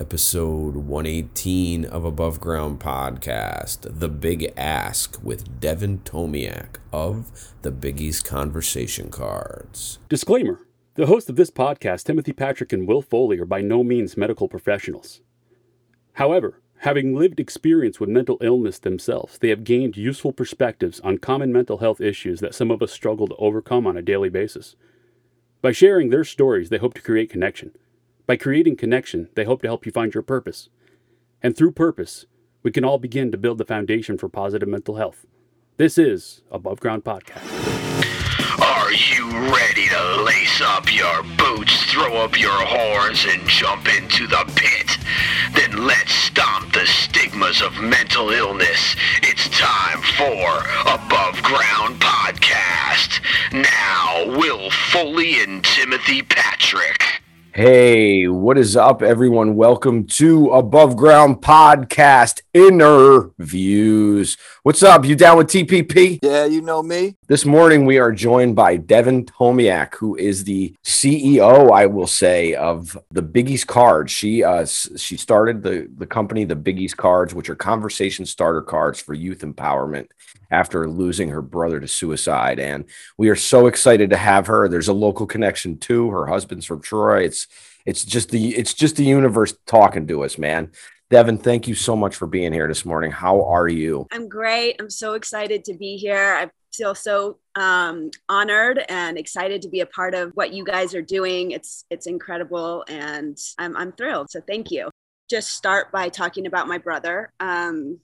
episode 118 of Above Ground Podcast, The Big Ask with Devin Tomiak of the Biggie's Conversation Cards. Disclaimer The hosts of this podcast, Timothy Patrick and Will Foley, are by no means medical professionals. However, having lived experience with mental illness themselves, they have gained useful perspectives on common mental health issues that some of us struggle to overcome on a daily basis. By sharing their stories, they hope to create connection. By creating connection, they hope to help you find your purpose. And through purpose, we can all begin to build the foundation for positive mental health. This is Above Ground Podcast. Are you ready to lace up your boots, throw up your horns, and jump into the pit? Then let's stomp the stigmas of mental illness. It's time for Above Ground Podcast. Now, Will Foley and Timothy Patrick. Hey, what is up, everyone? Welcome to Above Ground Podcast Interviews. What's up? You down with TPP? Yeah, you know me. This morning, we are joined by Devin Tomiak, who is the CEO, I will say, of the Biggie's Cards. She uh, she started the the company, the Biggie's Cards, which are conversation starter cards for youth empowerment after losing her brother to suicide. And we are so excited to have her. There's a local connection too. Her husband's from Troy. It's it's just the it's just the universe talking to us, man. Devin, thank you so much for being here this morning. How are you? I'm great. I'm so excited to be here. I feel so um, honored and excited to be a part of what you guys are doing. It's it's incredible, and I'm I'm thrilled. So thank you. Just start by talking about my brother. Um,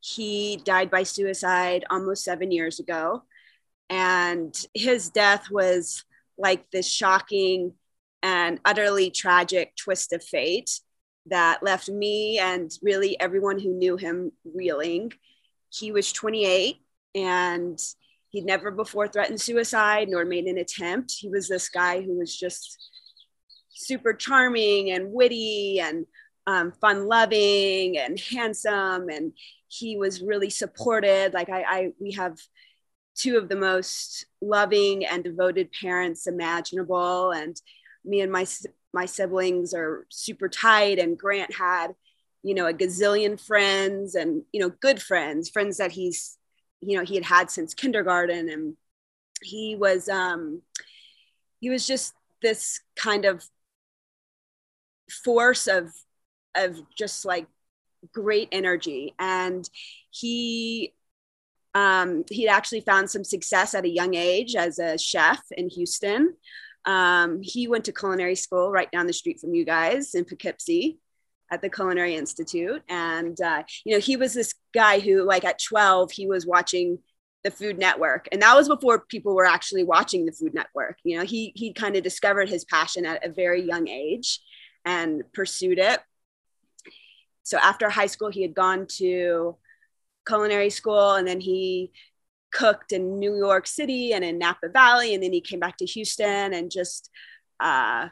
he died by suicide almost seven years ago. And his death was like this shocking and utterly tragic twist of fate that left me and really everyone who knew him reeling. He was 28 and he'd never before threatened suicide nor made an attempt. He was this guy who was just super charming and witty and um, fun loving and handsome and he was really supported like I, I we have two of the most loving and devoted parents imaginable and me and my my siblings are super tight and grant had you know a gazillion friends and you know good friends friends that he's you know he had had since kindergarten. And he was um he was just this kind of force of of just like great energy. And he um, he'd actually found some success at a young age as a chef in houston um, he went to culinary school right down the street from you guys in poughkeepsie at the culinary institute. And uh, you know he was this guy who like at 12 he was watching the food network. And that was before people were actually watching the food network. You know he he kind of discovered his passion at a very young age and pursued it. So after high school, he had gone to culinary school and then he cooked in New York City and in Napa Valley. And then he came back to Houston and just uh,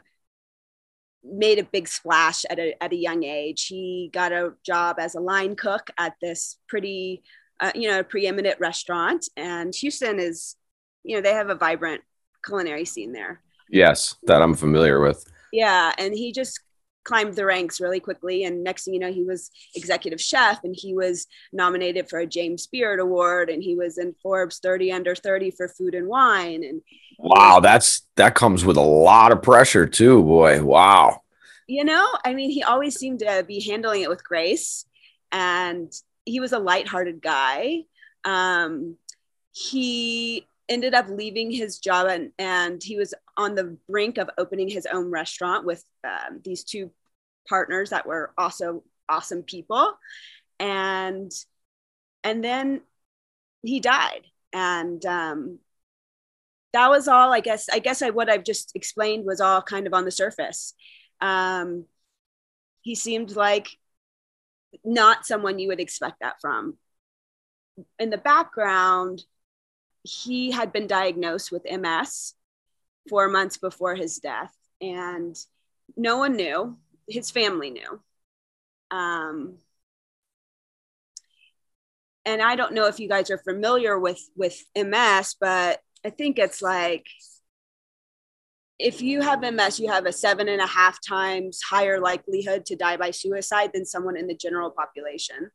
made a big splash at a, at a young age. He got a job as a line cook at this pretty, uh, you know, preeminent restaurant. And Houston is, you know, they have a vibrant culinary scene there. Yes, that I'm familiar with. Yeah. And he just climbed the ranks really quickly. And next thing you know, he was executive chef and he was nominated for a James Beard Award and he was in Forbes 30 under 30 for food and wine. And wow, that's that comes with a lot of pressure too, boy. Wow. You know, I mean, he always seemed to be handling it with grace and he was a lighthearted guy. Um, he ended up leaving his job and, and he was on the brink of opening his own restaurant with um, these two partners that were also awesome people. And and then he died. And um, that was all i guess i guess I, what i've just explained was all kind of on the surface. Um, he seemed like not someone you would expect that from. In the background he had been diagnosed with ms four months before his death and no one knew his family knew. Um, and I don't know if you guys are familiar with with MS, but I think it's like if you have ms you have a seven and a half times higher likelihood to die by suicide than someone in the general population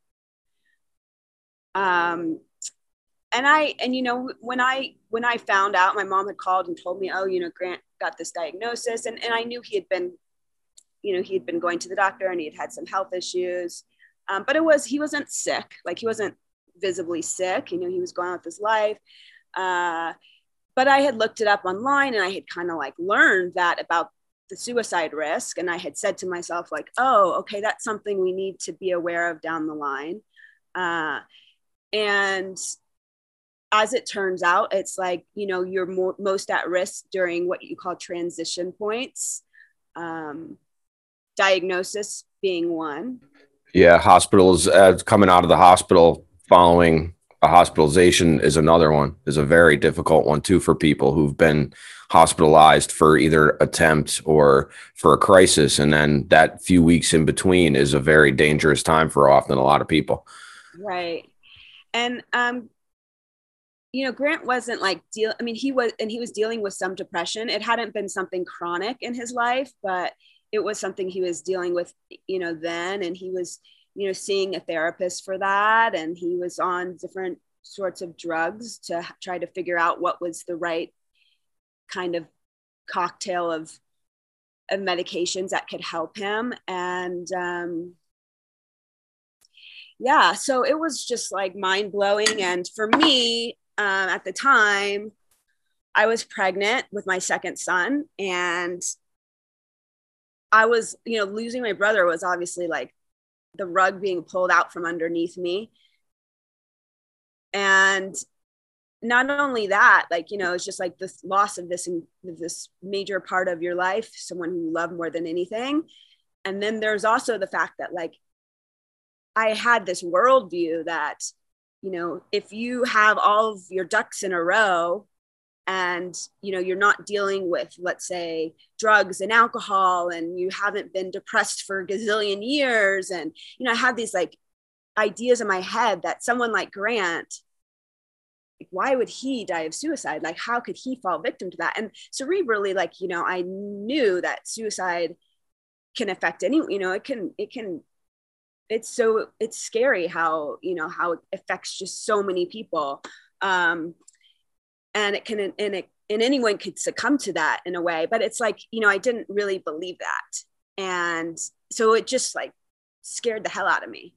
um, and i and you know when i when i found out my mom had called and told me oh you know grant got this diagnosis and, and i knew he had been you know he had been going to the doctor and he had had some health issues. Um, but it was he wasn't sick. Like he wasn't visibly sick. You know he was going on with his life. Uh, but i had looked it up online and i had kind of like learned that about the suicide risk. And i had said to myself like oh okay that's something we need to be aware of down the line. Uh, and as it turns out it's like you know you're more, most at risk during what you call transition points. Um, diagnosis being one. Yeah hospitals uh, coming out of the hospital following a hospitalization is another one is a very difficult one too for people who've been hospitalized for either attempt or for a crisis. And then that few weeks in between is a very dangerous time for often a lot of people. Right. And um you know grant wasn't like deal i mean he was and he was dealing with some depression. It hadn't been something chronic in his life but it was something he was dealing with you know then and he was you know seeing a therapist for that and he was on different sorts of drugs to try to figure out what was the right kind of cocktail of of medications that could help him and um yeah so it was just like mind blowing and for me um, at the time i was pregnant with my second son and i was you know losing my brother was obviously like the rug being pulled out from underneath me. And not only that like you know it's just like this loss of this this major part of your life someone who you love more than anything. And then there's also the fact that like I had this worldview that, you know, if you have all of your ducks in a row and, you know, you're not dealing with, let's say, drugs and alcohol and you haven't been depressed for a gazillion years. And, you know, I had these like ideas in my head that someone like Grant, like, why would he die of suicide? Like, how could he fall victim to that? And cerebrally, like, you know, I knew that suicide can affect any, you know, it can, it can it's so it's scary how you know how it affects just so many people. Um and it can and it and anyone could succumb to that in a way but it's like you know i didn't really believe that. And so it just like scared the hell out of me.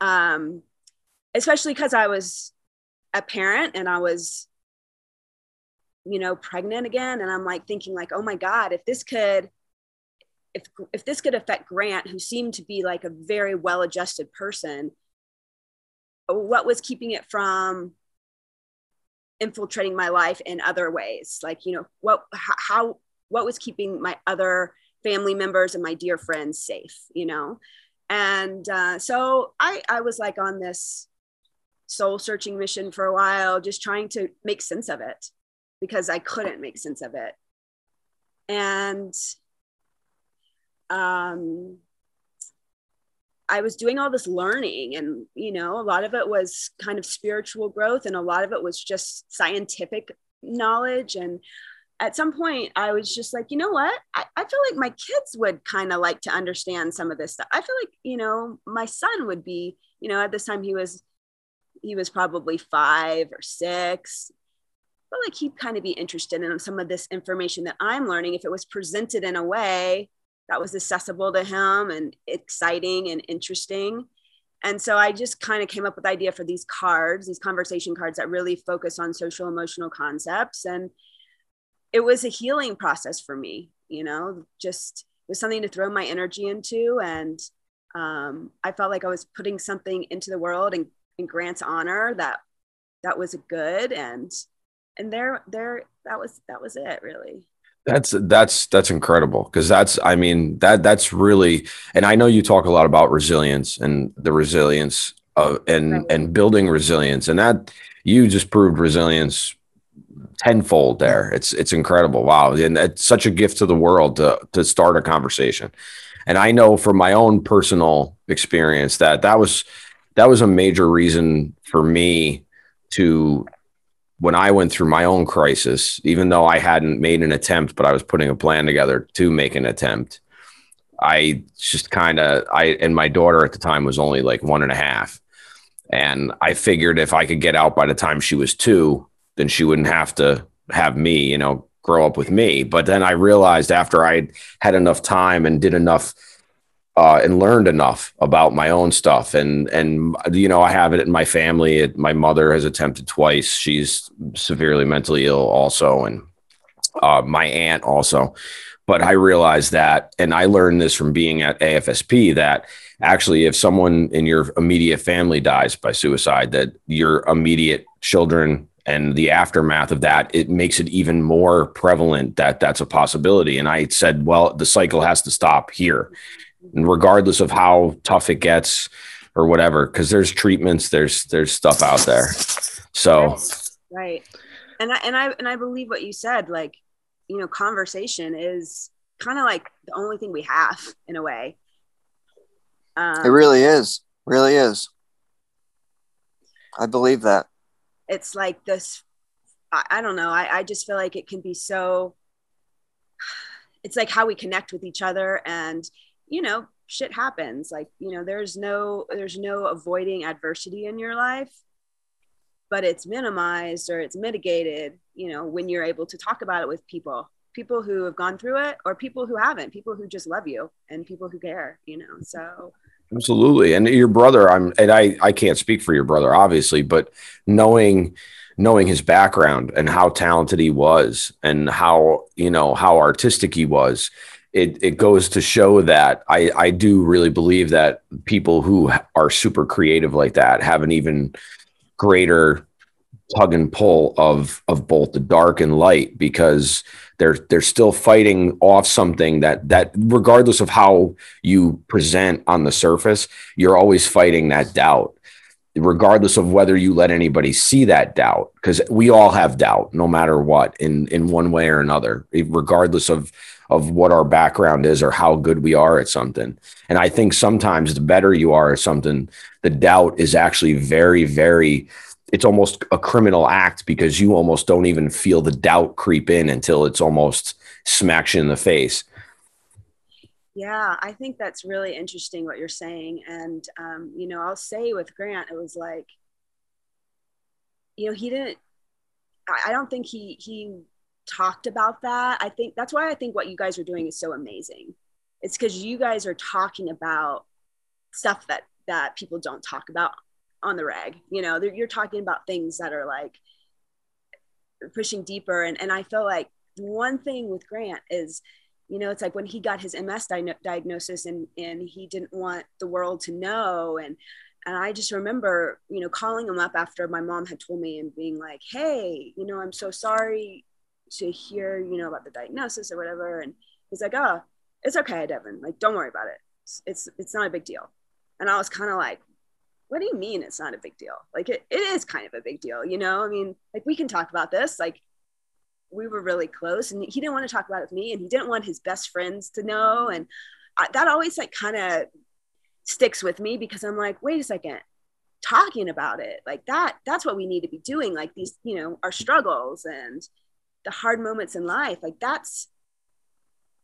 Um especially because i was a parent and i was you know pregnant again. And i'm like thinking like oh my god if this could if if this could affect Grant, who seemed to be like a very well-adjusted person, what was keeping it from infiltrating my life in other ways? Like, you know, what how what was keeping my other family members and my dear friends safe? You know, and uh, so I I was like on this soul searching mission for a while, just trying to make sense of it because I couldn't make sense of it. And um, I was doing all this learning, and you know, a lot of it was kind of spiritual growth, and a lot of it was just scientific knowledge. And at some point, I was just like, you know what? I, I feel like my kids would kind of like to understand some of this stuff. I feel like, you know, my son would be, you know, at this time he was he was probably five or six. But like he'd kind of be interested in some of this information that I'm learning if it was presented in a way that was accessible to him and exciting and interesting. And so I just kind of came up with the idea for these cards, these conversation cards that really focus on social emotional concepts. And it was a healing process for me, you know, just was something to throw my energy into. And um, I felt like I was putting something into the world and in Grant's honor that that was good. And and there there that was that was it really. That's that's that's incredible because that's I mean that that's really and I know you talk a lot about resilience and the resilience of and right. and building resilience and that you just proved resilience tenfold there. It's it's incredible. Wow. And it's such a gift to the world to to start a conversation. And I know from my own personal experience that that was that was a major reason for me to when I went through my own crisis, even though I hadn't made an attempt, but I was putting a plan together to make an attempt, I just kind of, I, and my daughter at the time was only like one and a half. And I figured if I could get out by the time she was two, then she wouldn't have to have me, you know, grow up with me. But then I realized after I had enough time and did enough uh, and learned enough about my own stuff. And and you know, I have it in my family. It, my mother has attempted twice. She's severely mentally ill, also, and uh, my aunt also. But I realized that, and I learned this from being at AFSP that actually, if someone in your immediate family dies by suicide, that your immediate children and the aftermath of that, it makes it even more prevalent that that's a possibility. And I said, well, the cycle has to stop here regardless of how tough it gets or whatever because there's treatments there's there's stuff out there. So right. right. And i and i and i believe what you said like you know conversation is kind of like the only thing we have in a way. Um, it really is. Really is. I believe that. It's like this i, I don't know. I, I just feel like it can be so it's like how we connect with each other and you know shit happens. Like you know there's no there's no avoiding adversity in your life but it's minimized or it's mitigated you know when you're able to talk about it with people people who have gone through it or people who haven't people who just love you and people who care you know so. Absolutely. And your brother i'm and i i can't speak for your brother obviously but knowing knowing his background and how talented he was and how you know how artistic he was it, it goes to show that I, I do really believe that people who are super creative like that have an even greater tug and pull of of both the dark and light because they're they're still fighting off something that that regardless of how you present on the surface you're always fighting that doubt. Regardless of whether you let anybody see that doubt because we all have doubt no matter what in in one way or another regardless of of what our background is or how good we are at something. And I think sometimes the better you are at something, the doubt is actually very, very, it's almost a criminal act because you almost don't even feel the doubt creep in until it's almost smacks you in the face. Yeah, I think that's really interesting what you're saying. And, um, you know, I'll say with Grant, it was like, you know, he didn't, I don't think he, he talked about that. I think that's why I think what you guys are doing is so amazing. It's because you guys are talking about stuff that that people don't talk about on the reg. You know, you're talking about things that are like pushing deeper. And and I feel like one thing with Grant is, you know, it's like when he got his MS di- diagnosis and and he didn't want the world to know and and I just remember, you know, calling him up after my mom had told me and being like, "Hey, you know, I'm so sorry to hear, you know, about the diagnosis or whatever. And he's like, oh, it's okay, Devin. Like, don't worry about it. It's, it's, it's not a big deal. And I was kind of like, what do you mean it's not a big deal? Like, it, it is kind of a big deal, you know? I mean, like, we can talk about this. Like, we were really close and he didn't want to talk about it with me and he didn't want his best friends to know. And I, that always, like, kind of sticks with me because I'm like, wait a second, talking about it like that that's what we need to be doing like these you know our struggles and the hard moments in life like that's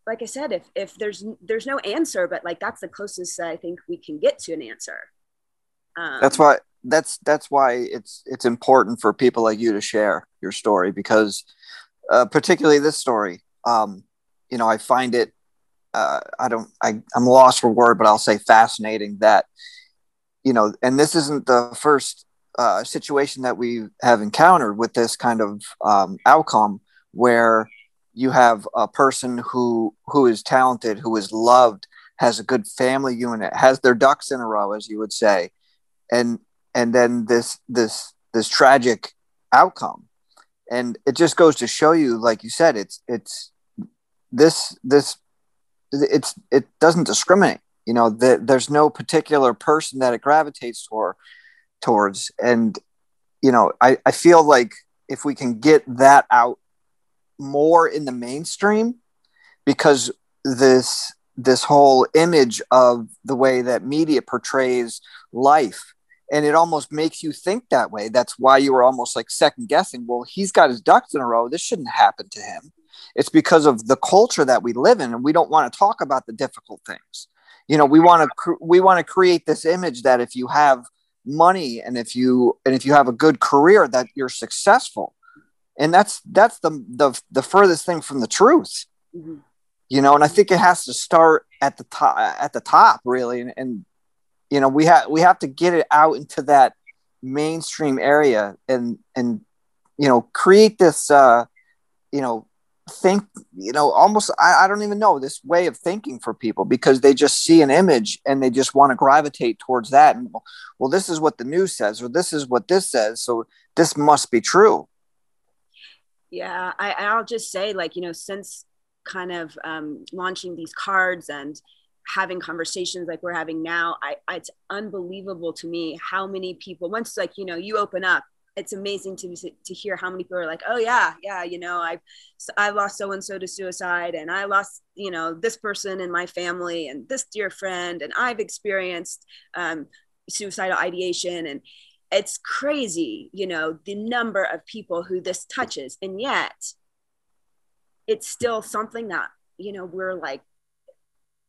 like i said if if there's there's no answer but like that's the closest i think we can get to an answer. Um, that's why that's that's why it's it's important for people like you to share your story because uh, particularly this story um, you know i find it uh, i don't I, i'm lost for word but i'll say fascinating that you know and this isn't the first uh, situation that we have encountered with this kind of um, outcome where you have a person who who is talented, who is loved, has a good family unit, has their ducks in a row, as you would say, and and then this this this tragic outcome, and it just goes to show you, like you said, it's it's this this it's it doesn't discriminate. You know, the, there's no particular person that it gravitates toward towards, and you know, I I feel like if we can get that out more in the mainstream because this this whole image of the way that media portrays life. And it almost makes you think that way. That's why you were almost like second guessing well he's got his ducks in a row. This shouldn't happen to him. It's because of the culture that we live in and we don't want to talk about the difficult things. You know we want to we want to create this image that if you have money and if you and if you have a good career that you're successful and that's that's the the, the furthest thing from the truth. Mm-hmm. you know and i think it has to start at the top at the top really. And, and you know we have we have to get it out into that mainstream area and and you know create this uh you know think you know almost I, I don't even know this way of thinking for people because they just see an image and they just want to gravitate towards that. And well this is what the news says or this is what this says. So this must be true yeah I, i'll just say like you know since kind of um, launching these cards and having conversations like we're having now I, it's unbelievable to me how many people once like you know you open up it's amazing to to hear how many people are like oh yeah yeah you know I've i lost so and so to suicide and i lost you know this person in my family and this dear friend and i've experienced um, suicidal ideation. And it's crazy you know the number of people who this touches. And yet it's still something that you know we're like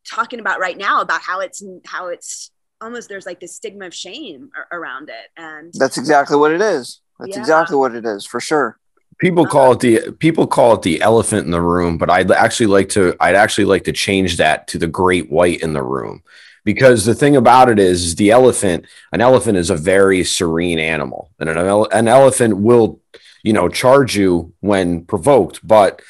talking about right now about how it's how it's almost there's like this stigma of shame around it. And that's exactly what it is. That's yeah. exactly what it is for sure. People uh-huh. call it the people call it the elephant in the room but i'd actually like to i'd actually like to change that to the great white in the room because the thing about it is, is the elephant an elephant is a very serene animal and an, an elephant will you know charge you when provoked but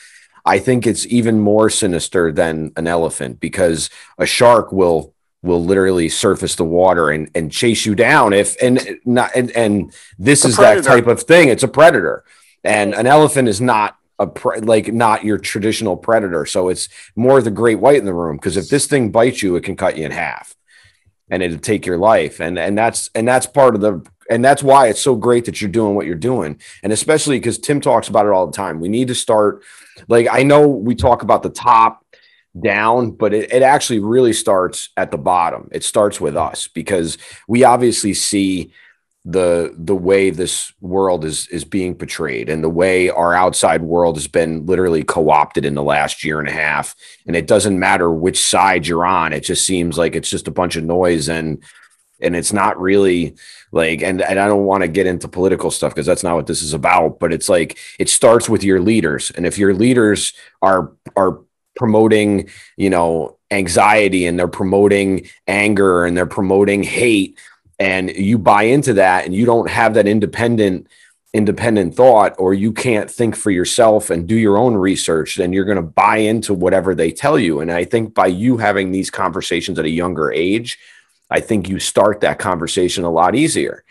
I think it's even more sinister than an elephant because a shark will will literally surface the water and, and chase you down if and not and, and this is that type of thing. It's a predator. And an elephant is not a pre- like not your traditional predator. So it's more the great white in the room because if this thing bites you it can cut you in half and it'll take your life. And and that's and that's part of the and that's why it's so great that you're doing what you're doing. And especially because tim talks about it all the time. We need to start like I know we talk about the top down, but it, it actually really starts at the bottom. It starts with us because we obviously see the the way this world is is being portrayed and the way our outside world has been literally co-opted in the last year and a half. And it doesn't matter which side you're on. It just seems like it's just a bunch of noise and and it's not really like and, and i don't want to get into political stuff because that's not what this is about but it's like it starts with your leaders. And if your leaders are are promoting you know anxiety and they're promoting anger and they're promoting hate and you buy into that and you don't have that independent independent thought or you can't think for yourself and do your own research then you're going to buy into whatever they tell you and i think by you having these conversations at a younger age I think you start that conversation a lot easier.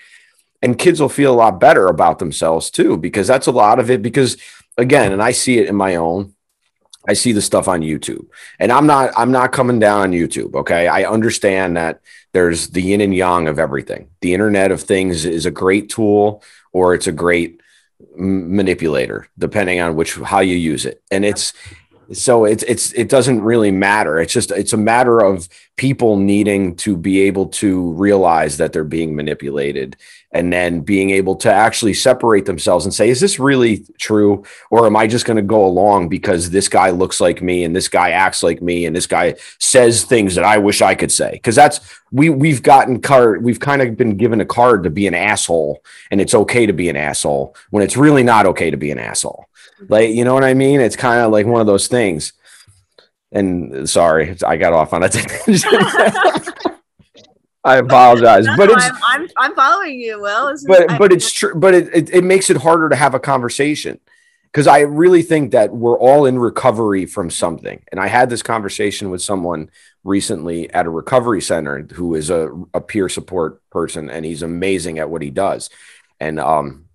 And kids will feel a lot better about themselves too, because that's a lot of it. Because again, and I see it in my own, I see the stuff on YouTube. And I'm not I'm not coming down on YouTube, okay? I understand that there's the yin and yang of everything. The internet of things is a great tool or it's a great manipulator depending on which how you use it. And it's so it's it's it doesn't really matter it's just it's a matter of people needing to be able to realize that they're being manipulated and then being able to actually separate themselves and say is this really true or am i just going to go along because this guy looks like me and this guy acts like me and this guy says things that i wish i could say because that's we we've gotten card we've kind of been given a card to be an asshole and it's okay to be an asshole when it's really not okay to be an asshole mm-hmm. like, you know what I mean? It's kind of like one of those things. And sorry, I got off on a tangent. I apologize, no, but it's I'm, I'm, I'm following you. Well, but but it's true. But it, it, it makes it harder to have a conversation because I really think that we're all in recovery from something. And I had this conversation with someone recently at a recovery center who is a, a peer support person, and he's amazing at what he does. And um,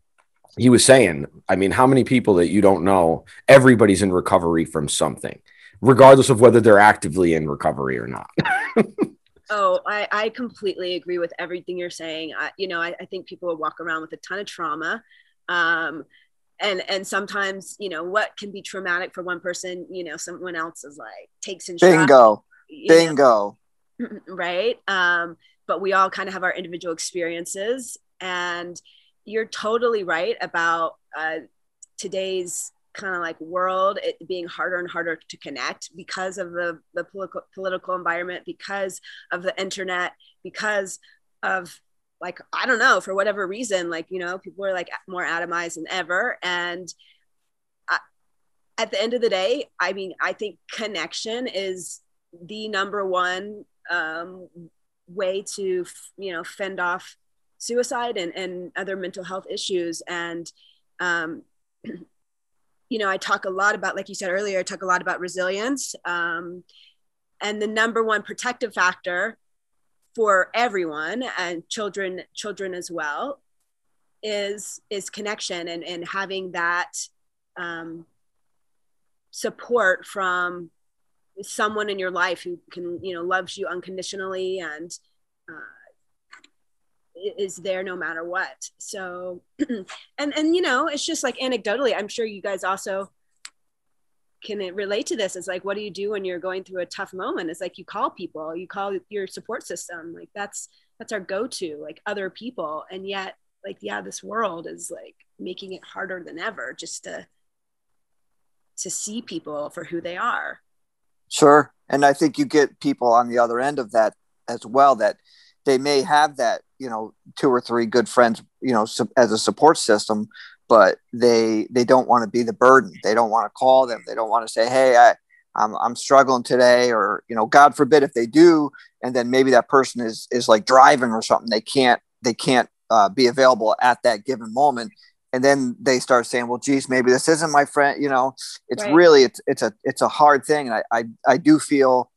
he was saying, I mean, how many people that you don't know, everybody's in recovery from something, regardless of whether they're actively in recovery or not. oh, I, I completely agree with everything you're saying. I, you know, I, I think people will walk around with a ton of trauma. Um, and and sometimes you know what can be traumatic for one person you know someone else is like takes in bingo bingo know, right um but we all kind of have our individual experiences. And you're totally right about uh, today's kind of like world it being harder and harder to connect because of the, the political, political environment because of the internet because of like i don't know for whatever reason like you know people are like more atomized than ever. And I, at the end of the day i mean i think connection is the number one um, way to you know fend off suicide and, and other mental health issues. And um, you know i talk a lot about like you said earlier i talk a lot about resilience um, and the number one protective factor for everyone and children children as well is is connection and and having that um, support from someone in your life who can you know loves you unconditionally and uh, is there no matter what. So and and you know it's just like anecdotally i'm sure you guys also can relate to this. It's like what do you do when you're going through a tough moment? It's like you call people you call your support system. Like that's that's our go-to like other people. And yet like yeah this world is like making it harder than ever just to to see people for who they are. Sure. And I think you get people on the other end of that as well that they may have that, you know, two or three good friends, you know, as a support system, but they they don't want to be the burden. They don't want to call them. They don't want to say, "Hey, I I'm I'm struggling today," or you know, God forbid if they do, and then maybe that person is is like driving or something. They can't they can't uh, be available at that given moment, and then they start saying well geez maybe this isn't my friend you know it's right. really it's it's a it's a hard thing and I, I i do feel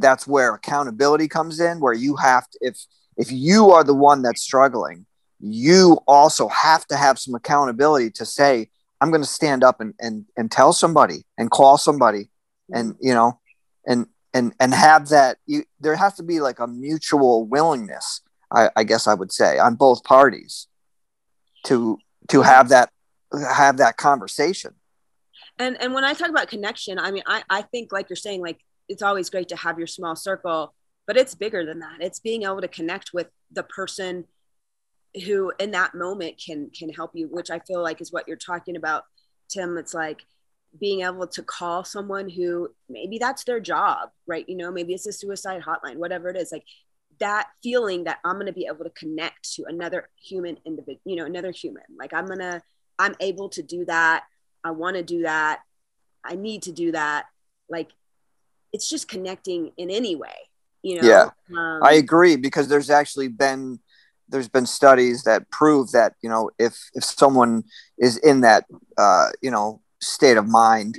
that's where accountability comes in where you have to if if you are the one that's struggling you also have to have some accountability to say i'm going to stand up and, and and tell somebody and call somebody and you know and and and have that you there has to be like a mutual willingness I, I guess i would say on both parties to to have that have that conversation. And and when i talk about connection i mean i i think like you're saying like it's always great to have your small circle but it's bigger than that it's being able to connect with the person who in that moment can can help you which i feel like is what you're talking about tim it's like being able to call someone who maybe that's their job right you know maybe it's a suicide hotline whatever it is like that feeling that I'm going to be able to connect to another human individual, you know, another human. Like I'm going to, I'm able to do that. I want to do that. I need to do that. Like it's just connecting in any way, you know? Yeah, um, I agree because there's actually been, there's been studies that prove that, you know, if, if someone is in that, uh, you know, state of mind,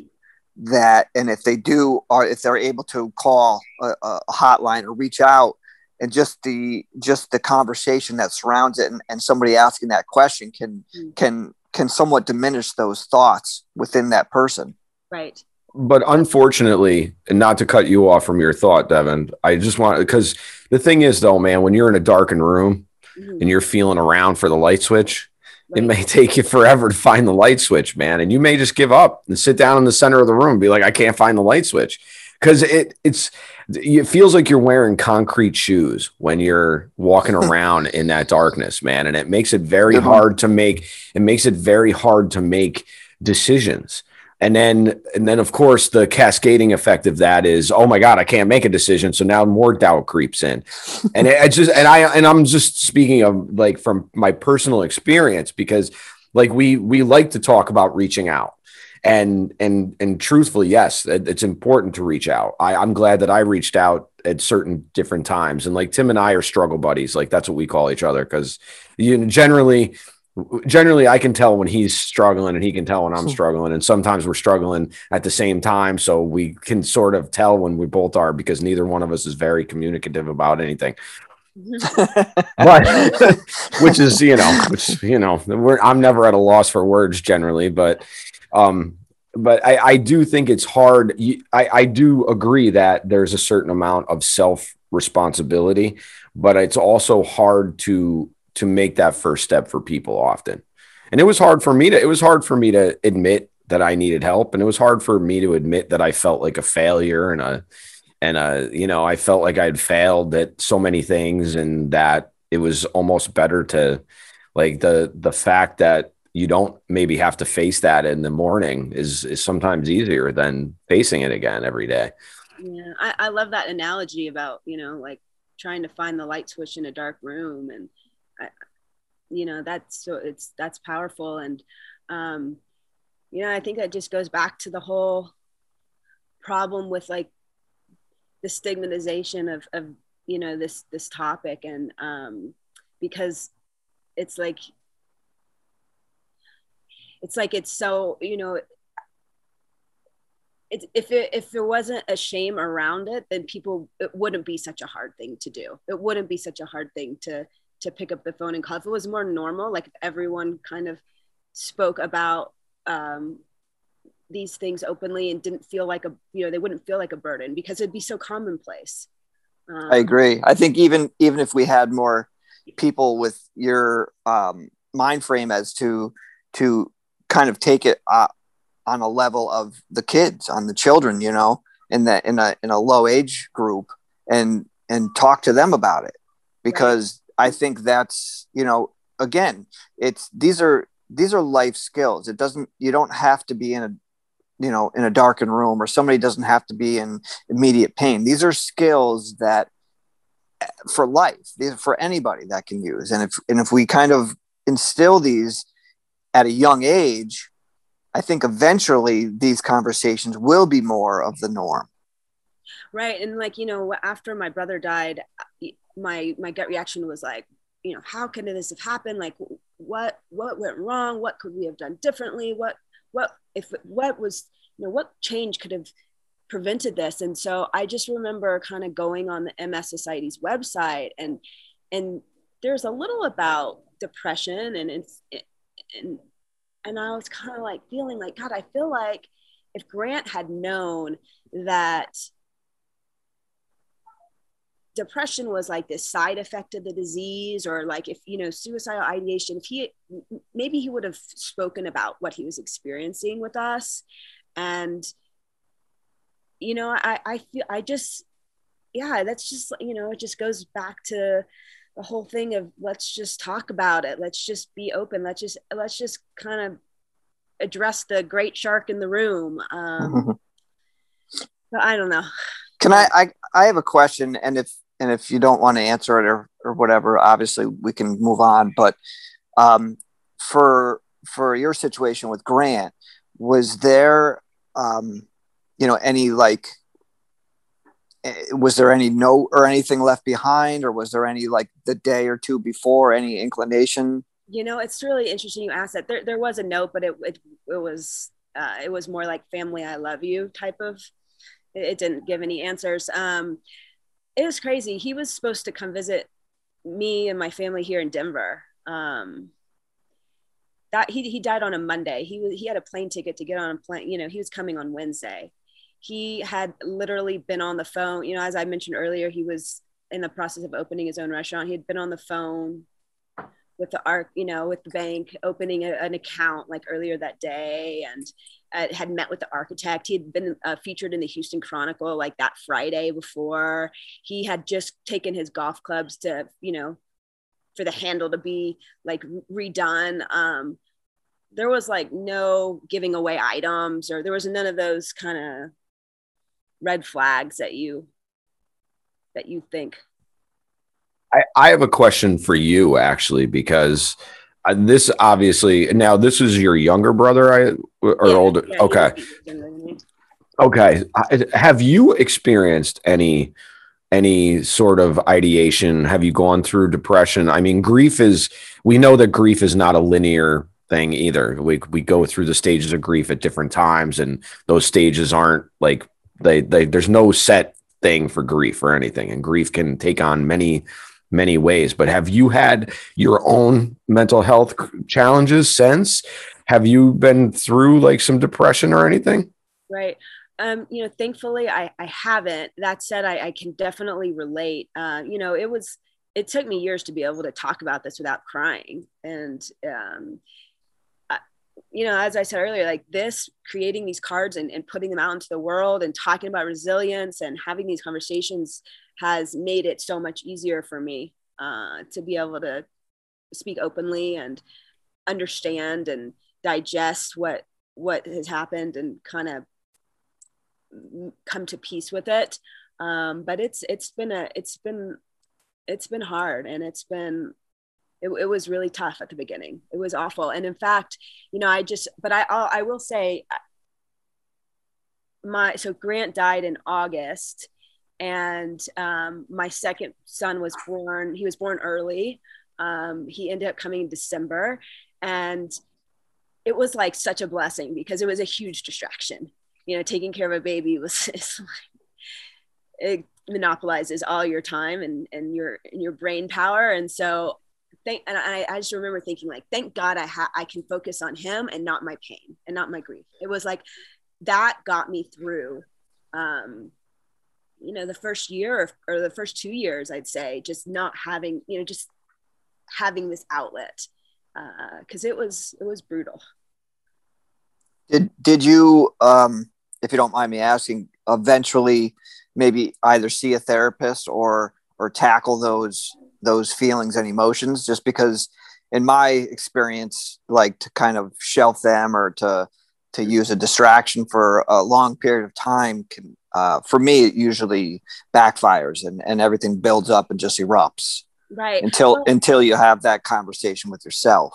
that and if they do or if they're able to call a, a hotline or reach out and just the just the conversation that surrounds it and, and somebody asking that question can mm. can can somewhat diminish those thoughts within that person right but unfortunately and not to cut you off from your thought devin i just want because the thing is though man when you're in a darkened room mm-hmm. and you're feeling around for the light switch right. it may take you forever to find the light switch man and you may just give up and sit down in the center of the room and be like i can't find the light switch because it it's it feels like you're wearing concrete shoes when you're walking around in that darkness, man. And it makes it very uh-huh. hard to make, it makes it very hard to make decisions. And then, and then of course, the cascading effect of that is, oh my God, I can't make a decision. So now more doubt creeps in. and it, just, and I, and I'm just speaking of like from my personal experience because like we, we like to talk about reaching out and and and truthfully yes it's important to reach out I, i'm glad that i reached out at certain different times and like tim and i are struggle buddies like that's what we call each other because you know, generally generally i can tell when he's struggling and he can tell when i'm struggling. And sometimes we're struggling at the same time so we can sort of tell when we both are because neither one of us is very communicative about anything. But which is you know which you know i'm never at a loss for words generally but um, but I, I do think it's hard. I, I do agree that there's a certain amount of self responsibility, but it's also hard to to make that first step for people often. And it was hard for me to it was hard for me to admit that I needed help, and it was hard for me to admit that I felt like a failure and a and uh, you know, I felt like I had failed at so many things, and that it was almost better to like the the fact that you don't maybe have to face that in the morning is is sometimes easier than facing it again every day. Yeah, I, I love that analogy about you know like trying to find the light switch in a dark room, and I, you know that's so it's that's powerful, and um, you know I think that just goes back to the whole problem with like the stigmatization of of you know this this topic, and um, because it's like it's like it's so you know it, if it if there wasn't a shame around it then people it wouldn't be such a hard thing to do. It wouldn't be such a hard thing to to pick up the phone and call if it was more normal like if everyone kind of spoke about um, these things openly and didn't feel like a you know they wouldn't feel like a burden because it'd be so commonplace. Um, i agree. I think even even if we had more people with your um, mind frame as to to kind of take it uh, on a level of the kids, on the children, you know, in that in a in a low age group, and and talk to them about it, because. I think that's you know again, it's these are these are life skills. It doesn't you don't have to be in a you know in a darkened room or somebody doesn't have to be in immediate pain. These are skills that for life these are for anybody that can use and if and if we kind of instill these at a young age, I think eventually these conversations will be more of the norm. Right. And like, you know, after my brother died, my my gut reaction was like, you know, how can this have happened? Like what what went wrong? What could we have done differently? What what if what was, you know, what change could have prevented this? And so I just remember kind of going on the MS Society's website and and there's a little about depression and it's and and I was kind of like feeling like God, I feel like if Grant had known that depression was like this side effect of the disease or like if you know suicidal ideation if he maybe he would have spoken about what he was experiencing with us. And you know i i feel i just yeah that's just you know it just goes back to the whole thing of let's just talk about it. Let's just be open. Let's just let's just kind of address the great shark in the room. Um but i don't know. Can I, I i have a question and if and if you don't want to answer it or or whatever obviously we can move on but um for for your situation with grant was there um you know any like Eh, was there any note or anything left behind or was there any like the day or two before any inclination? You know it's really interesting you asked that. There, there was a note but it, it, it was uh, it was more like family i love you type of it, it didn't give any answers. Um, it was crazy he was supposed to come visit me and my family here in denver um, that he, he died on a monday he, he had a plane ticket to get on a plane you know he was coming on wednesday he had literally been on the phone. You know, as I mentioned earlier, he was in the process of opening his own restaurant. He had been on the phone with the arc, you know, with the bank, opening a, an account like earlier that day, and uh, had met with the architect. He had been uh, featured in the Houston Chronicle like that Friday before. He had just taken his golf clubs to, you know, for the handle to be like redone. Um, there was like no giving away items, or there was none of those kind of red flags that you that you think I, I have a question for you actually because uh, this obviously now this is your younger brother I or yeah, older yeah, okay. okay have you experienced any any sort of ideation? Have you gone through depression? I mean grief is we know that grief is not a linear thing either. We we go through the stages of grief at different times and those stages aren't like they, they there's no set thing for grief or anything, and grief can take on many many ways. But have you had your own mental health challenges since? Have you been through like some depression or anything? Right. Um, you know, thankfully I, I haven't. That said, I, I can definitely relate. Uh, you know, it was it took me years to be able to talk about this without crying. And um, you know, as I said earlier, like this, creating these cards and, and putting them out into the world and talking about resilience and having these conversations has made it so much easier for me uh, to be able to speak openly and understand and digest what what has happened and kind of come to peace with it. Um, but it's it's been a it's been it's been hard and it's been it, it, was really tough at the beginning. It was awful. And in fact you know i just but i I'll, i will say uh, my so grant died in august and um, my second son was born he was born early. Um, he ended up coming in december and it was like such a blessing because it was a huge distraction. You know taking care of a baby was it monopolizes all your time and and your and your brain power. And so thank and I, I just remember thinking like thank god i ha- i can focus on him and not my pain and not my grief. It was like that got me through um you know the first year or, or the first two years i'd say just not having you know just having this outlet because uh, it was it was brutal. Did did you um if you don't mind me asking eventually maybe either see a therapist or or tackle those those feelings and emotions just because in my experience like to kind of shelf them or to to use a distraction for a long period of time can uh, for me it usually backfires and, and everything builds up and just erupts right until well, until you have that conversation with yourself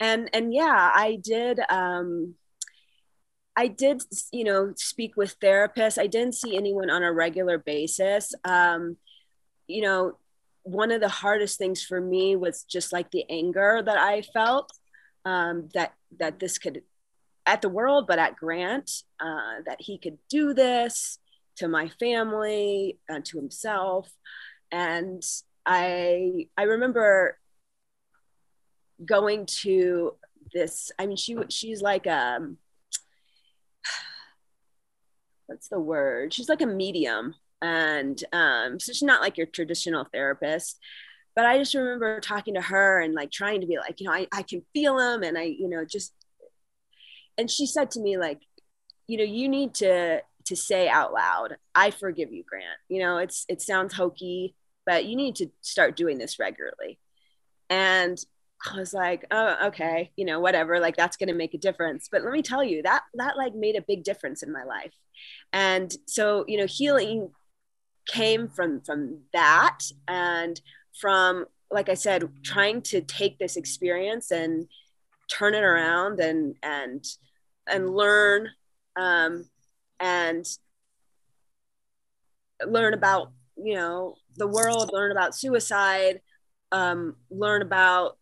and and yeah i did um I did, you know, speak with therapists. I didn't see anyone on a regular basis. Um, you know, one of the hardest things for me was just like the anger that I felt um, that that this could at the world, but at Grant, uh, that he could do this to my family and to himself. And I I remember going to this. I mean, she she's like um what's the word? She's like a medium. And um, so she's not like your traditional therapist. But I just remember talking to her and like trying to be like, you know, I, I can feel him. And I, you know, just, and she said to me, like, you know, you need to, to say out loud, I forgive you, Grant. You know, it's, it sounds hokey, but you need to start doing this regularly. And I was like, oh, okay, you know, whatever, like that's going to make a difference. But let me tell you that that like made a big difference in my life. And so, you know, healing came from from that and from like I said, trying to take this experience and turn it around and and and learn um, and learn about you know the world, learn about suicide, um, learn about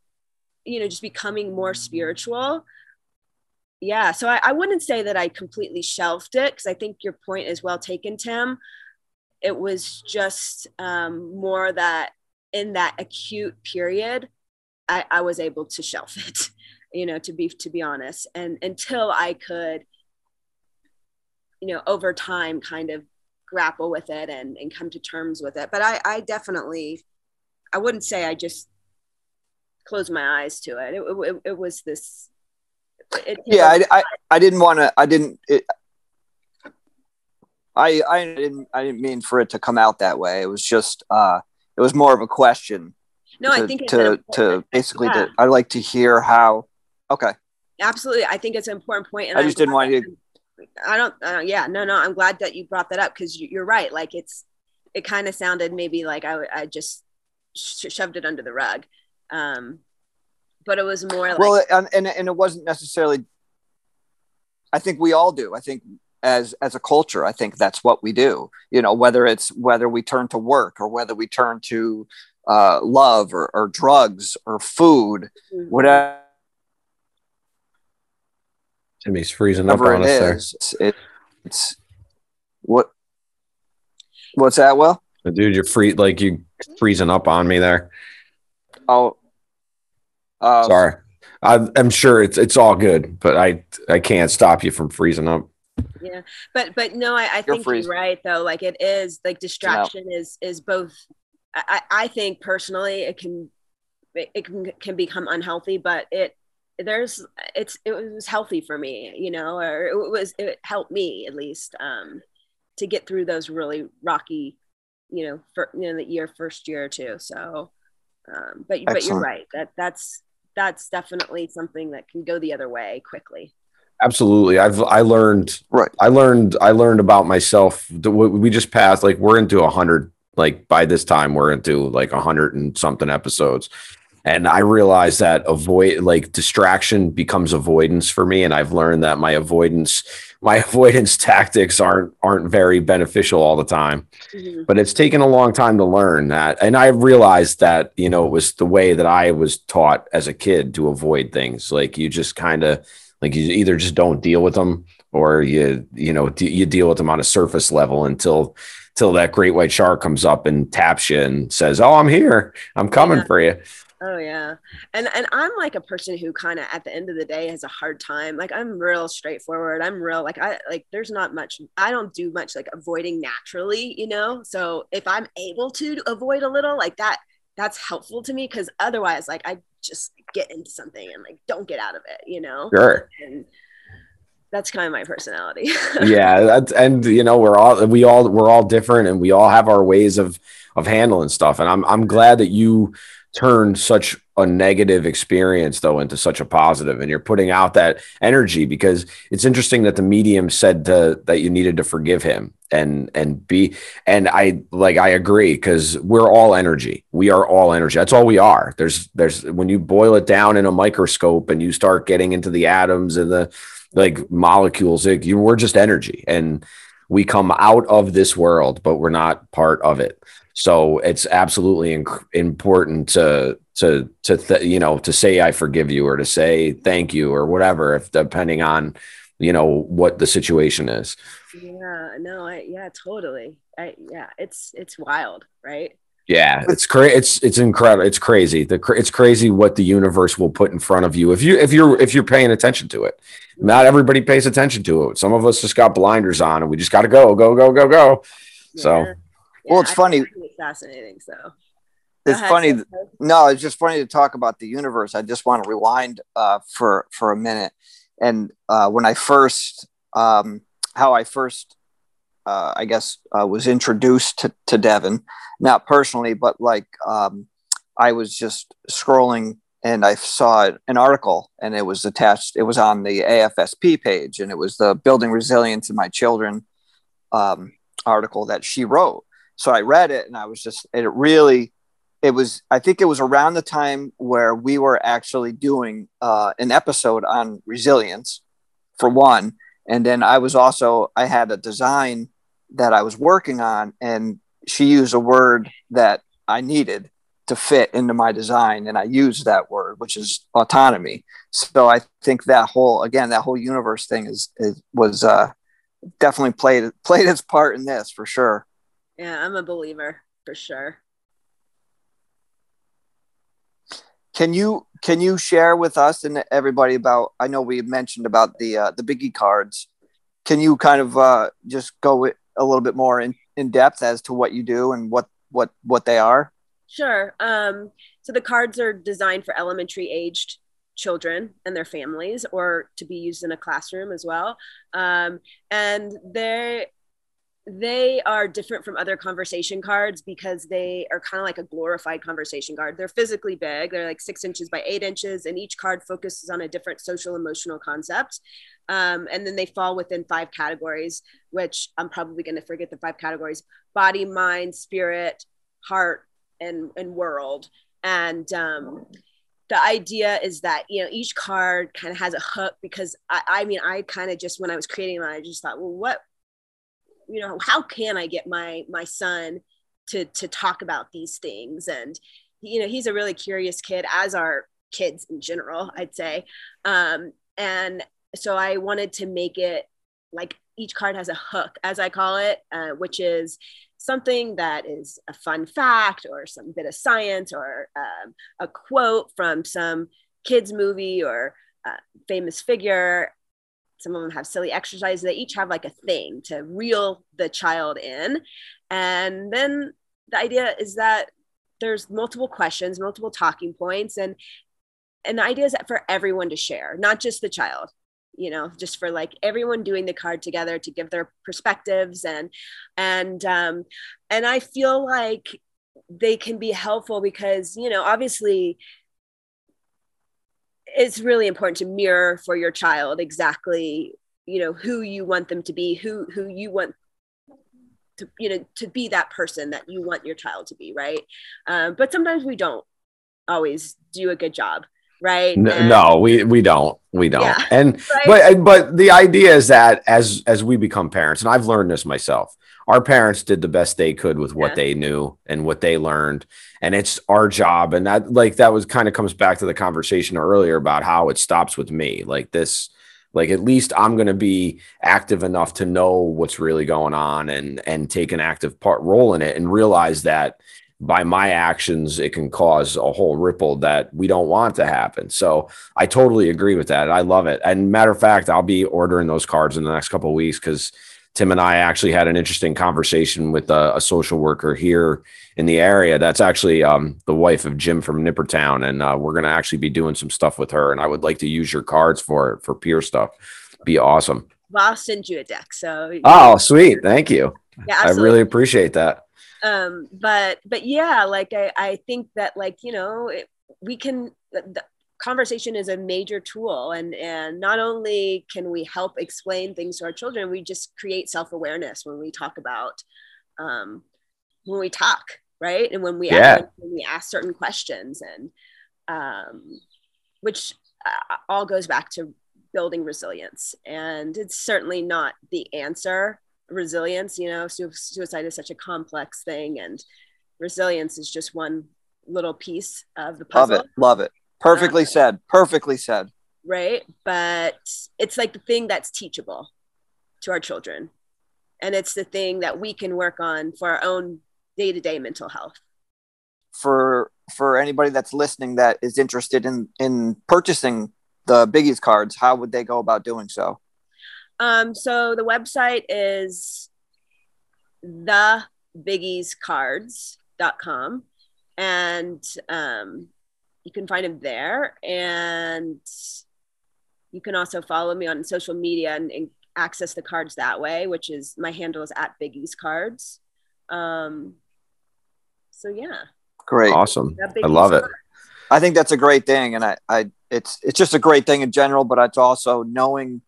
you know just becoming more spiritual. Yeah so I, I wouldn't say that i completely shelved it because i think your point is well taken tim it was just um, more that in that acute period I, I was able to shelf it you know to be to be honest and until i could you know over time kind of grapple with it and, and come to terms with it but i i definitely i wouldn't say i just close my eyes to it. It, it, it was this. It, yeah, I, I, I, didn't want to. I didn't. It, I I didn't I didn't mean for it to come out that way. It was just uh, it was more of a question. No, to, I think to to basically yeah. to, I like to hear how. Okay. Absolutely, I think it's an important point. And I just didn't want you. I don't. Uh, yeah, no, no. I'm glad that you brought that up because you're right. Like it's, it kind of sounded maybe like I I just sh- shoved it under the rug. Um, but it was more like well, and, and and it wasn't necessarily. I think we all do. I think as as a culture, I think that's what we do. You know, whether it's whether we turn to work or whether we turn to uh, love or, or drugs or food, mm-hmm. whatever. Timmy's freezing up on us is, there. It's, it, it's what what's that? Well, dude, you're free like you freezing up on me there. Oh, um, sorry. I, I'm sure it's it's all good, but I I can't stop you from freezing up. Yeah, but but no, I, I think you're, you're right though. Like it is like distraction yeah. is is both. I I think personally it can it can can become unhealthy, but it there's it's it was healthy for me you know or it was it helped me at least um to get through those really rocky you know for you know the year first year or two so um but but you're right that that's that's definitely something that can go the other way quickly absolutely. I've i learned right. I learned i learned about myself. We just passed like we're into a hundred like by this time we're into like a hundred and something episodes. And i realized that avoid like distraction becomes avoidance for me. And i've learned that my avoidance my avoidance tactics aren't aren't very beneficial all the time. Mm-hmm. but it's taken a long time to learn that. And i realized that you know it was the way that i was taught as a kid to avoid things. Like you just kind of like you either just don't deal with them or you you know d- you deal with them on a surface level until till that great white shark comes up and taps you and says oh i'm here i'm coming yeah. for you Oh yeah. And and I'm like a person who kind of at the end of the day has a hard time. Like I'm real straightforward. I'm real like I like there's not much I don't do much like avoiding naturally, you know? So if I'm able to avoid a little like that that's helpful to me cuz otherwise like I just get into something and like don't get out of it, you know? Sure. And that's kind of my personality. yeah, that's and you know, we're all we all we're all different and we all have our ways of of handling stuff and I'm I'm glad that you turned such a negative experience though into such a positive and you're putting out that energy because it's interesting that the medium said to, that you needed to forgive him and and be and i like i agree because we're all energy. We are all energy. That's all we are. There's there's when you boil it down in a microscope and you start getting into the atoms and the like molecules you we're just energy and we come out of this world but we're not part of it so it's absolutely inc- important to to to th- you know to say I forgive you or to say thank you or whatever, if depending on you know what the situation is. Yeah, no, I yeah, totally. I yeah, it's it's wild, right? Yeah, it's crazy. It's it's incredible. It's crazy. The it's crazy what the universe will put in front of you if you if you're if you're paying attention to it. Not everybody pays attention to it. Some of us just got blinders on, and we just got to go, go, go, go, go. Yeah. So well, it's I funny. It's fascinating. So it's funny. No, it's just funny to talk about the universe. I just want to rewind uh, for for a minute. And uh, when I first, um, how I first, uh, I guess, uh, was introduced to, to Devin, not personally, but like um, I was just scrolling and I saw an article and it was attached. It was on the AFSP page and it was the Building Resilience in My Children um, article that she wrote so I read it and I was just, it really, it was, I think it was around the time where we were actually doing uh, an episode on resilience for one. And then I was also, I had a design that I was working on and she used a word that I needed to fit into my design and i used that word which is autonomy so i think that whole again that whole universe thing is, is was uh definitely played played its part in this for sure yeah, I'm a believer for sure. Can you can you share with us and everybody about? I know we mentioned about the uh, the biggie cards. Can you kind of uh, just go a little bit more in, in depth as to what you do and what what what they are? Sure. Um, so the cards are designed for elementary aged children and their families, or to be used in a classroom as well. Um, and they they are different from other conversation cards because they are kind of like a glorified conversation card. They're physically big, they're like six inches by eight inches, and each card focuses on a different social emotional concept. Um, and then they fall within five categories, which I'm probably going to forget the five categories body, mind, spirit, heart, and, and world. And um, the idea is that you know each card kind of has a hook because I, I mean I kind of just when I was creating them I just thought well what you know how can i get my my son to to talk about these things? And you know he's a really curious kid as are kids in general i'd say. Um, and so i wanted to make it like each card has a hook as i call it uh, which is something that is a fun fact or some bit of science or um, a quote from some kids movie or uh, famous figure some of them have silly exercises they each have like a thing to reel the child in. And then the idea is that there's multiple questions multiple talking points and and the idea is that for everyone to share, not just the child, you know, just for like everyone doing the card together to give their perspectives and and um, and I feel like they can be helpful because you know obviously it's really important to mirror for your child exactly you know who you want them to be who who you want to you know to be that person that you want your child to be right? Um, but sometimes we don't always do a good job right? No, and, no we we don't we don't. Yeah, and right? but but the idea is that as as we become parents and i've learned this myself our parents did the best they could with what Yeah. they knew and what they learned. And it's our job. And that like that was kind of comes back to the conversation earlier about how it stops with me. Like this like at least i'm going to be active enough to know what's really going on and and take an active part role in it and realize that by my actions it can cause a whole ripple that we don't want to happen. So i totally agree with that. I love it. And matter of fact i'll be ordering those cards in the next couple of weeks because tim and i actually had an interesting conversation with a, a social worker here in the area. That's actually um, the wife of jim from nippertown and uh, we're going to actually be doing some stuff with her and i would like to use your cards for for peer stuff. Be awesome. Well, I'll send you a deck so oh sweet. thank you. Yeah i really appreciate that. Um but but yeah like i i think that like you know it, we can conversation is a major tool and and not only can we help explain things to our children we just create self-awareness when we talk about um when we talk right and when we Yeah. when we ask certain questions and um which uh, all goes back to building resilience and it's certainly not the answer resilience you know su- suicide is such a complex thing and resilience is just one little piece of the puzzle. Love it. Love it. Perfectly Uh, said. Perfectly said. right but it's like the thing that's teachable to our children and it's the thing that we can work on for our own day-to-day mental health For for anybody that's listening that is interested in in purchasing the Biggie's cards, how would they go about doing so? Um, so the website is thebiggiescards.com and um, you can find them there. And you can also follow me on social media and, and access the cards that way, which is my handle is at Biggie's Cards. Um, so yeah, Great. awesome i Biggie's love it I think that's a great thing, and I, I, it's, it's just a great thing in general. But it's also knowing,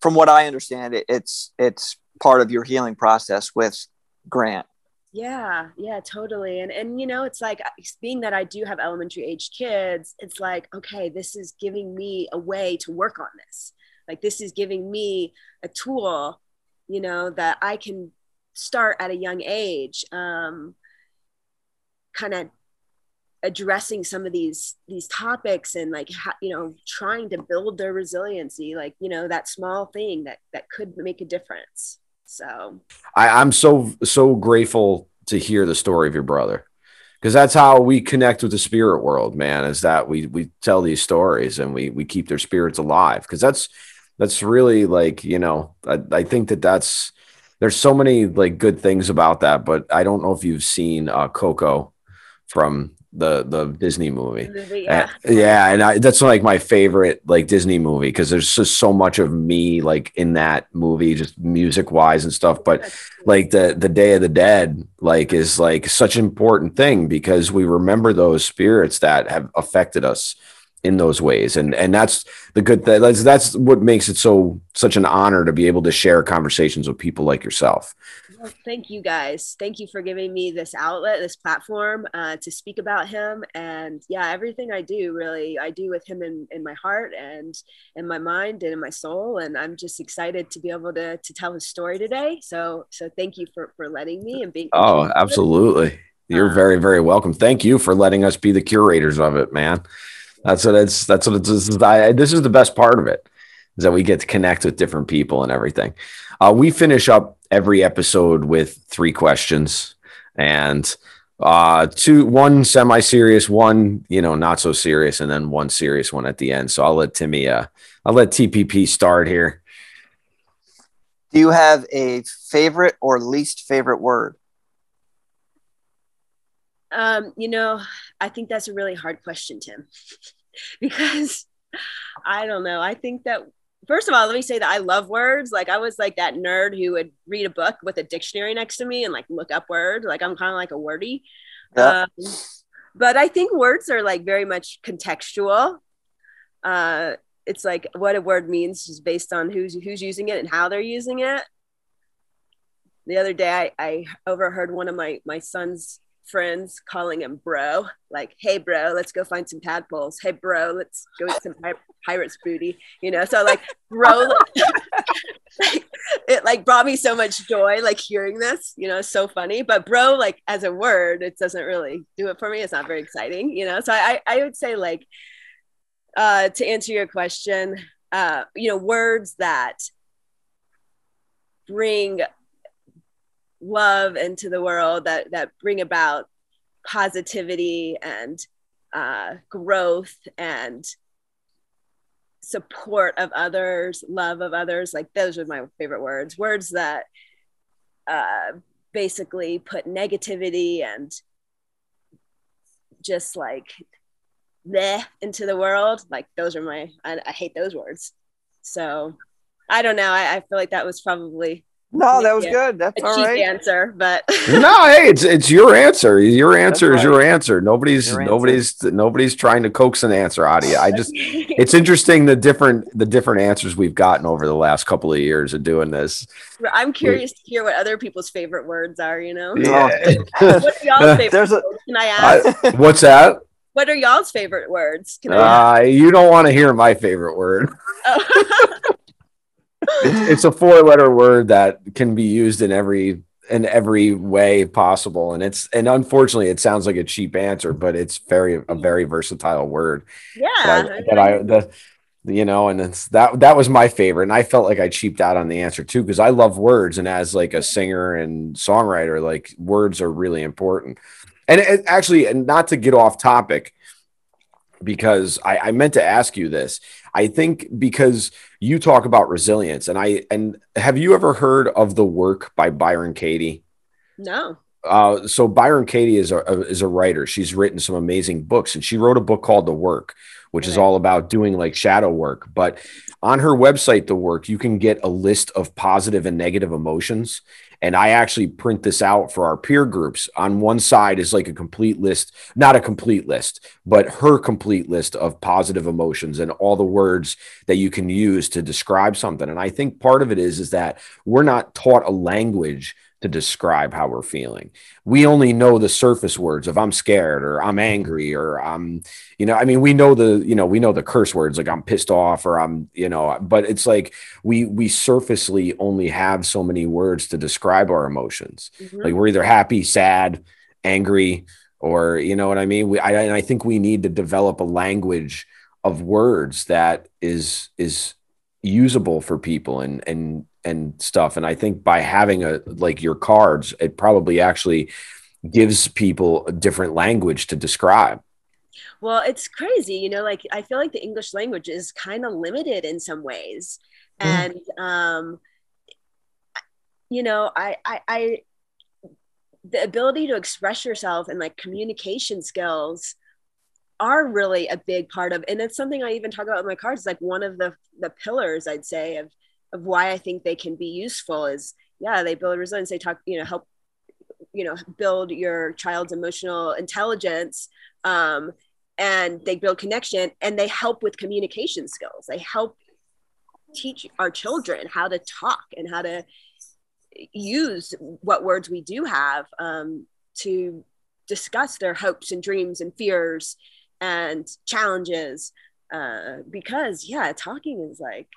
from what I understand, it, it's, it's part of your healing process with Grant. Yeah, yeah, totally. And and you know, it's like uh, being that I do have elementary age kids, it's like, okay, this is giving me a way to work on this. Like this is giving me a tool, you know, that I can start at a young age, um, kind of addressing some of these these topics and like you know trying to build their resiliency like you know that small thing that that could make a difference so I, I'm so so grateful to hear the story of your brother because that's how we connect with the spirit world, man. Is that we we tell these stories and we we keep their spirits alive because that's that's really like you know I, I think that that's there's so many like good things about that, but I don't know if you've seen uh, Coco from the the Disney movie. yeah Uh, yeah, and I, that's like my favorite like Disney movie because there's just so much of me like in that movie, just music wise and stuff. But like the the Day of the Dead, like is like such an important thing because we remember those spirits that have affected us in those ways, and and that's the good thing. That's that's what makes it so such an honor to be able to share conversations with people like yourself. Thank you guys. Thank you for giving me this outlet, this platform uh, to speak about him. And yeah, everything I do really, I do with him in, in my heart and in my mind and in my soul. And I'm just excited to be able to, to tell his story today. So, so thank you for, for letting me and being. Oh, absolutely. You're very, very welcome. Thank you for letting us be the curators of it, man. That's what it's. That's what it's. This is the best part of it, is that we get to connect with different people and everything. Uh, we finish up every episode with three questions, and uh, two, one semi-serious, one you know not so serious, and then one serious one at the end. So I'll let Timmy. Uh, I'll let TPP start here. Do you have a favorite or least favorite word? Um, you know, I think that's a really hard question, Tim. because I don't know. I think that first of all, let me say that I love words. Like I was like that nerd who would read a book with a dictionary next to me and like look up words. Like I'm kind of like a wordy. Yeah. Um, but I think words are like very much contextual. Uh, it's like what a word means is based on who's who's using it and how they're using it. The other day, I, I overheard one of my my son's friends calling him bro, like, hey, bro, let's go find some tadpoles. Hey, bro, let's go eat some pi- pirates booty, you know? So, like, bro, like, it like brought me so much joy, like hearing this, you know, so funny. But bro, like, as a word, it doesn't really do it for me. It's not very exciting, you know? So, I, I would say, like, uh, to answer your question, uh, you know, words that bring love into the world that that bring about positivity and uh, growth and support of others love of others. Like those are my favorite words. Words that uh, basically put negativity and just like bleh into the world. Like those are my I, I hate those words. So i don't know. I, I feel like that was probably no, that was good. That's a all right. answer, but no, hey, it's it's your answer. Your answer That's is right. your answer. Nobody's your nobody's answer. nobody's trying to coax an answer out of you. I just it's interesting the different the different answers we've gotten over the last couple of years of doing this. I'm curious to hear what other people's favorite words are. You know, yeah. what are y'all's favorite? There's a, Can I ask? I, what's that? What are y'all's favorite words? Can I uh, you don't want to hear my favorite word. Oh it's a four letter word that can be used in every in every way possible. And it's and unfortunately it sounds like a cheap answer but it's very a very versatile word. Yeah that, that i the you know and it's that that was my favorite. And i felt like i cheaped out on the answer too because i love words. And as like a singer and songwriter like words are really important. And it, actually and not to get off topic because I, I meant to ask you this I think because you talk about resilience, and I and have you ever heard of the work by Byron Katie? No. Uh, so Byron Katie is a, is a writer. She's written some amazing books, and she wrote a book called The Work, which is all about doing like shadow work. But on her website, The Work, you can get a list of positive and negative emotions, and I actually print this out for our peer groups. On one side is like a complete list, not a complete list, but her complete list of positive emotions and all the words that you can use to describe something. And I think part of it is is that we're not taught a language to describe how we're feeling. We only know the surface words of I'm scared or I'm angry or I'm, you know, I mean, we know the, you know, we know the curse words like I'm pissed off or I'm, you know, but it's like we we surfacely only have so many words to describe our emotions. Mm-hmm. Like we're either happy, sad, angry, or you know what I mean. We I, and I think we need to develop a language of words that is is usable for people and and and stuff. And I think by having a like your cards, it probably actually gives people a different language to describe. Well, it's crazy, you know, like I feel like the English language is kind of limited in some ways. Mm. And um you know, I I I the ability to express yourself and like communication skills are really a big part of and it's something i even talk about in my cards like one of the the pillars i'd say of of why I think they can be useful is yeah, they build resilience. They talk, you know, help, you know, build your child's emotional intelligence. Um, and they build connection and they help with communication skills. They help teach our children how to talk and how to use what words we do have um, to discuss their hopes and dreams and fears and challenges. Uh, because yeah, talking is like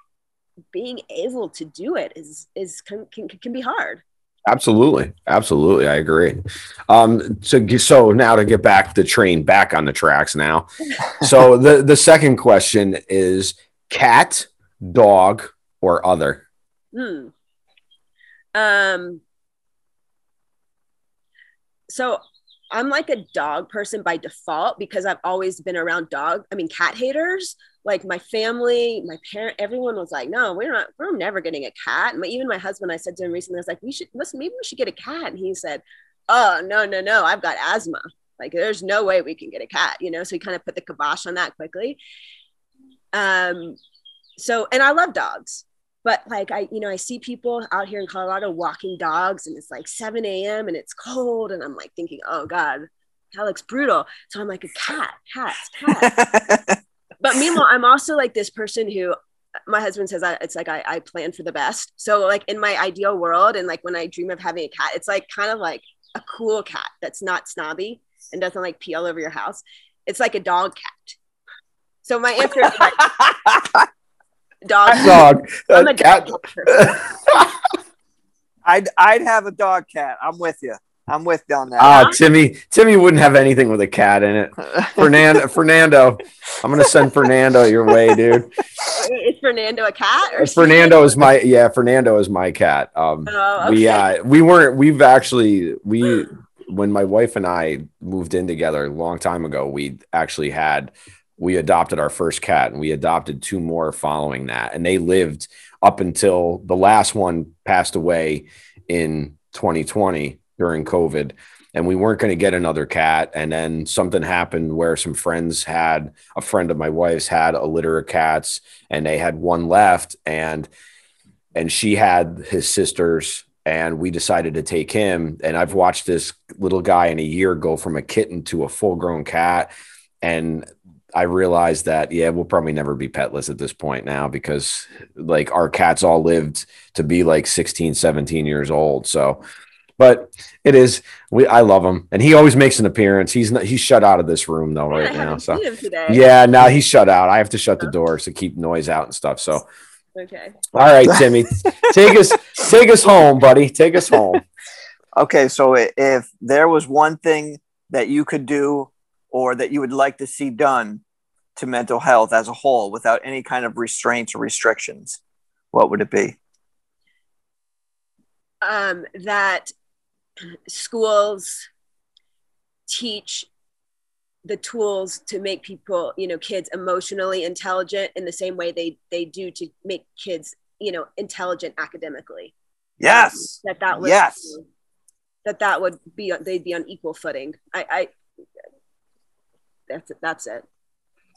being able to do it is is can, can, can be hard. Absolutely. Absolutely. I agree. Um so so now to get back the train back on the tracks now. So the the second question is cat dog or other? Hmm. um so i'm like a dog person by default because i've always been around dog i mean cat haters like my family, my parent, everyone was like, no, we're not, we're never getting a cat. And my, even my husband, I said to him recently, I was like, we should, listen, maybe we should get a cat. And he said, oh, no, no, no, I've got asthma. Like there's no way we can get a cat, you know. So he kind of put the kibosh on that quickly. Um, so and I love dogs, but like I, you know, I see people out here in Colorado walking dogs, and it's like 7 a.m. and it's cold, and I'm like thinking, oh God, that looks brutal. So I'm like a cat, cats, cats. but meanwhile, I'm also like this person who my husband says I, it's like I, I plan for the best. So like in my ideal world, and like when I dream of having a cat, it's like kind of like a cool cat that's not snobby and doesn't like pee all over your house. It's like a dog cat. So my answer is like dog. Dog. I'm a cat. dog. I'd I'd have a dog cat. I'm with you. I'm with you on that. Ah, Timmy. Timmy wouldn't have anything with a cat in it. Fernando. Fernando. I'm gonna send Fernando your way, dude. is Fernando a cat or Fernando is my yeah. Fernando is my cat. Um, Oh, we okay. uh we weren't. We've actually we when my wife and I moved in together a long time ago. We actually had we adopted our first cat and we adopted two more following that, and they lived up until the last one passed away in 2020 during COVID. And we weren't going to get another cat. And then something happened where some friends had a friend of my wife's had a litter of cats and they had one left. And and she had his sisters and we decided to take him and i've watched this little guy in a year go from a kitten to a full grown cat and i realized that yeah we'll probably never be petless at this point now because like our cats all lived to be like 16 17 years old so but it is we i love him and he always makes an appearance he's not he's shut out of this room though right now haven't so him today. yeah now he's shut out i have to shut the doors to keep noise out and stuff so Okay. all right, Timmy, take us take us home, buddy. Take us home. Okay, so if there was one thing that you could do or that you would like to see done to mental health as a whole without any kind of restraints or restrictions, what would it be? um, that schools teach the tools to make people, you know, kids emotionally intelligent in the same way they they do to make kids, you know, intelligent academically. Yes. That that was Yes. that that would be they'd be on equal footing. I, I that's it. That's it.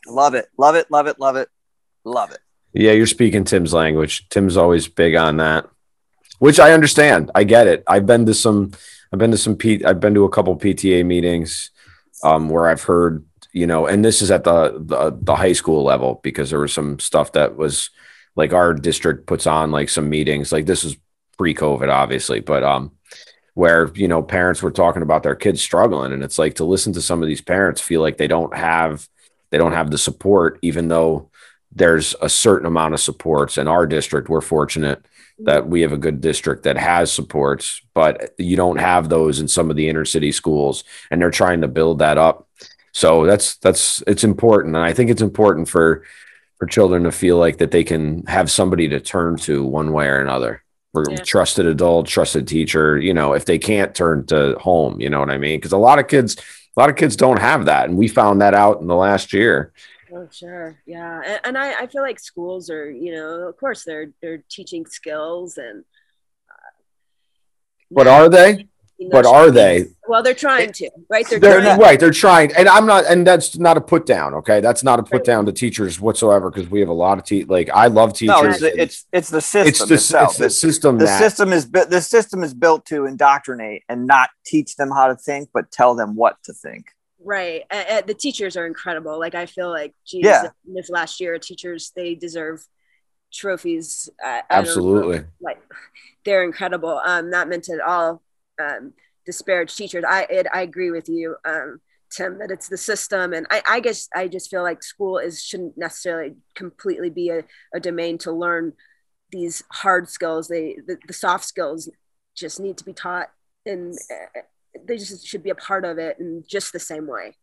Love it. Love it. Love it. Love it. Love it. Yeah, you're speaking Tim's language. Tim's always big on that, which I understand. I get it. I've been to some. I've been to some. P, I've been to a couple PTA meetings um, where I've heard, you know, and this is at the, the the high school level because there was some stuff that was like our district puts on like some meetings. Like this is pre-COVID, obviously, but um, where you know parents were talking about their kids struggling, and it's like to listen to some of these parents feel like they don't have they don't have the support, even though there's a certain amount of supports in our district. We're fortunate that we have a good district that has supports, but you don't have those in some of the inner city schools, and they're trying to build that up. So that's that's it's important, and I think it's important for for children to feel like that they can have somebody to turn to one way or another. We're Yeah. trusted adult, trusted teacher. You know, if they can't turn to home, you know what I mean? Because a lot of kids, a lot of kids don't have that, and we found that out in the last year. Oh, sure. Yeah. And, and I, I feel like schools are, you know, of course they're they're teaching skills and uh, But are they? But are they? Well, they're trying to, right? They're, They're trying. right. They're trying, and I'm not, and that's not a put down. Okay, that's not a put down to teachers whatsoever because we have a lot of te- like I love teachers. No, it's the, it's it's the system it's the, itself. it's the system the that system is bu- the system is built to indoctrinate and not teach them how to think, but tell them what to think. Right. Uh, uh, the teachers are incredible. Like I feel like, geez, Yeah. this last year, teachers they deserve trophies. Uh, know. absolutely. like they're incredible. Um, not meant at all um, disparage teachers. I it, I agree with you, um, Tim, that it's the system, and I, I guess I just feel like school is shouldn't necessarily completely be a, a domain to learn these hard skills. They the, the soft skills just need to be taught, and they just should be a part of it, in just the same way.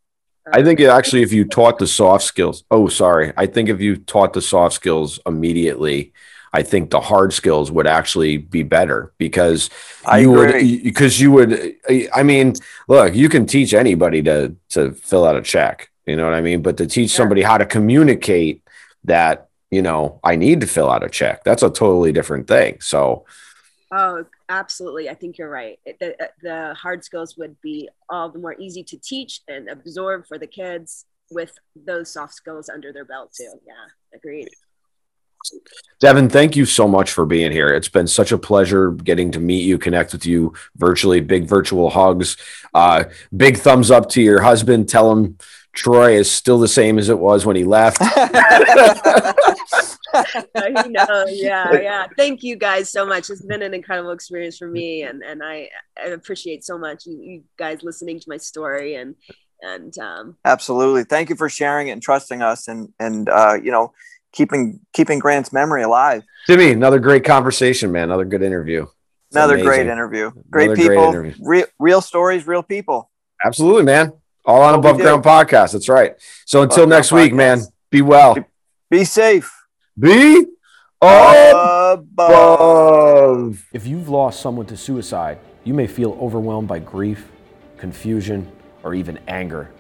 I think it actually, if you taught the soft skills, oh, sorry, I think if you taught the soft skills immediately, I think the hard skills would actually be better because I you agree. would because you would. I mean, look, you can teach anybody to to fill out a check. You know what I mean? But to teach Sure. somebody how to communicate that, you know, I need to fill out a check, that's a totally different thing. So Oh, absolutely. I think you're right. The, the hard skills would be all the more easy to teach and absorb for the kids with those soft skills under their belt too. Yeah, agreed. Devin, thank you so much for being here. It's been such a pleasure getting to meet you, connect with you virtually. Big virtual hugs. Uh, big thumbs up to your husband. Tell him Troy is still the same as it was when he left. I know. Yeah, yeah. Thank you guys so much. It's been an incredible experience for me, and and I, I appreciate so much you, you guys listening to my story and and um, absolutely. Thank you for sharing it and trusting us, and and uh, you know keeping keeping Grant's memory alive. Jimmy, another great conversation, man. Another good interview. It's another amazing. great interview. Great another people. Great real, real stories, real people. Absolutely, man. All on Above Ground podcast. That's right. So until Above next week, podcast. man, be well. Be, be safe. Be above. If you've lost someone to suicide, you may feel overwhelmed by grief, confusion, or even anger,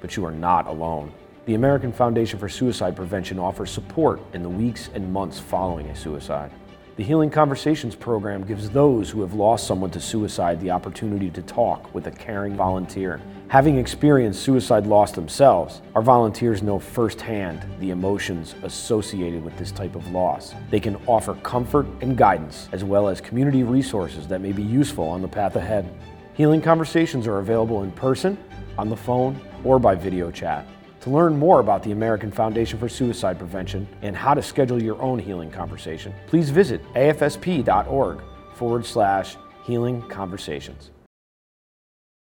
but you are not alone. The American Foundation for Suicide Prevention offers support in the weeks and months following a suicide. The Healing Conversations program gives those who have lost someone to suicide the opportunity to talk with a caring volunteer. Having experienced suicide loss themselves, our volunteers know firsthand the emotions associated with this type of loss. They can offer comfort and guidance, as well as community resources that may be useful on the path ahead. Healing Conversations are available in person, on the phone, or by video chat. To learn more about the American Foundation for Suicide Prevention and how to schedule your own healing conversation, please visit afsp.org forward slash healing conversations.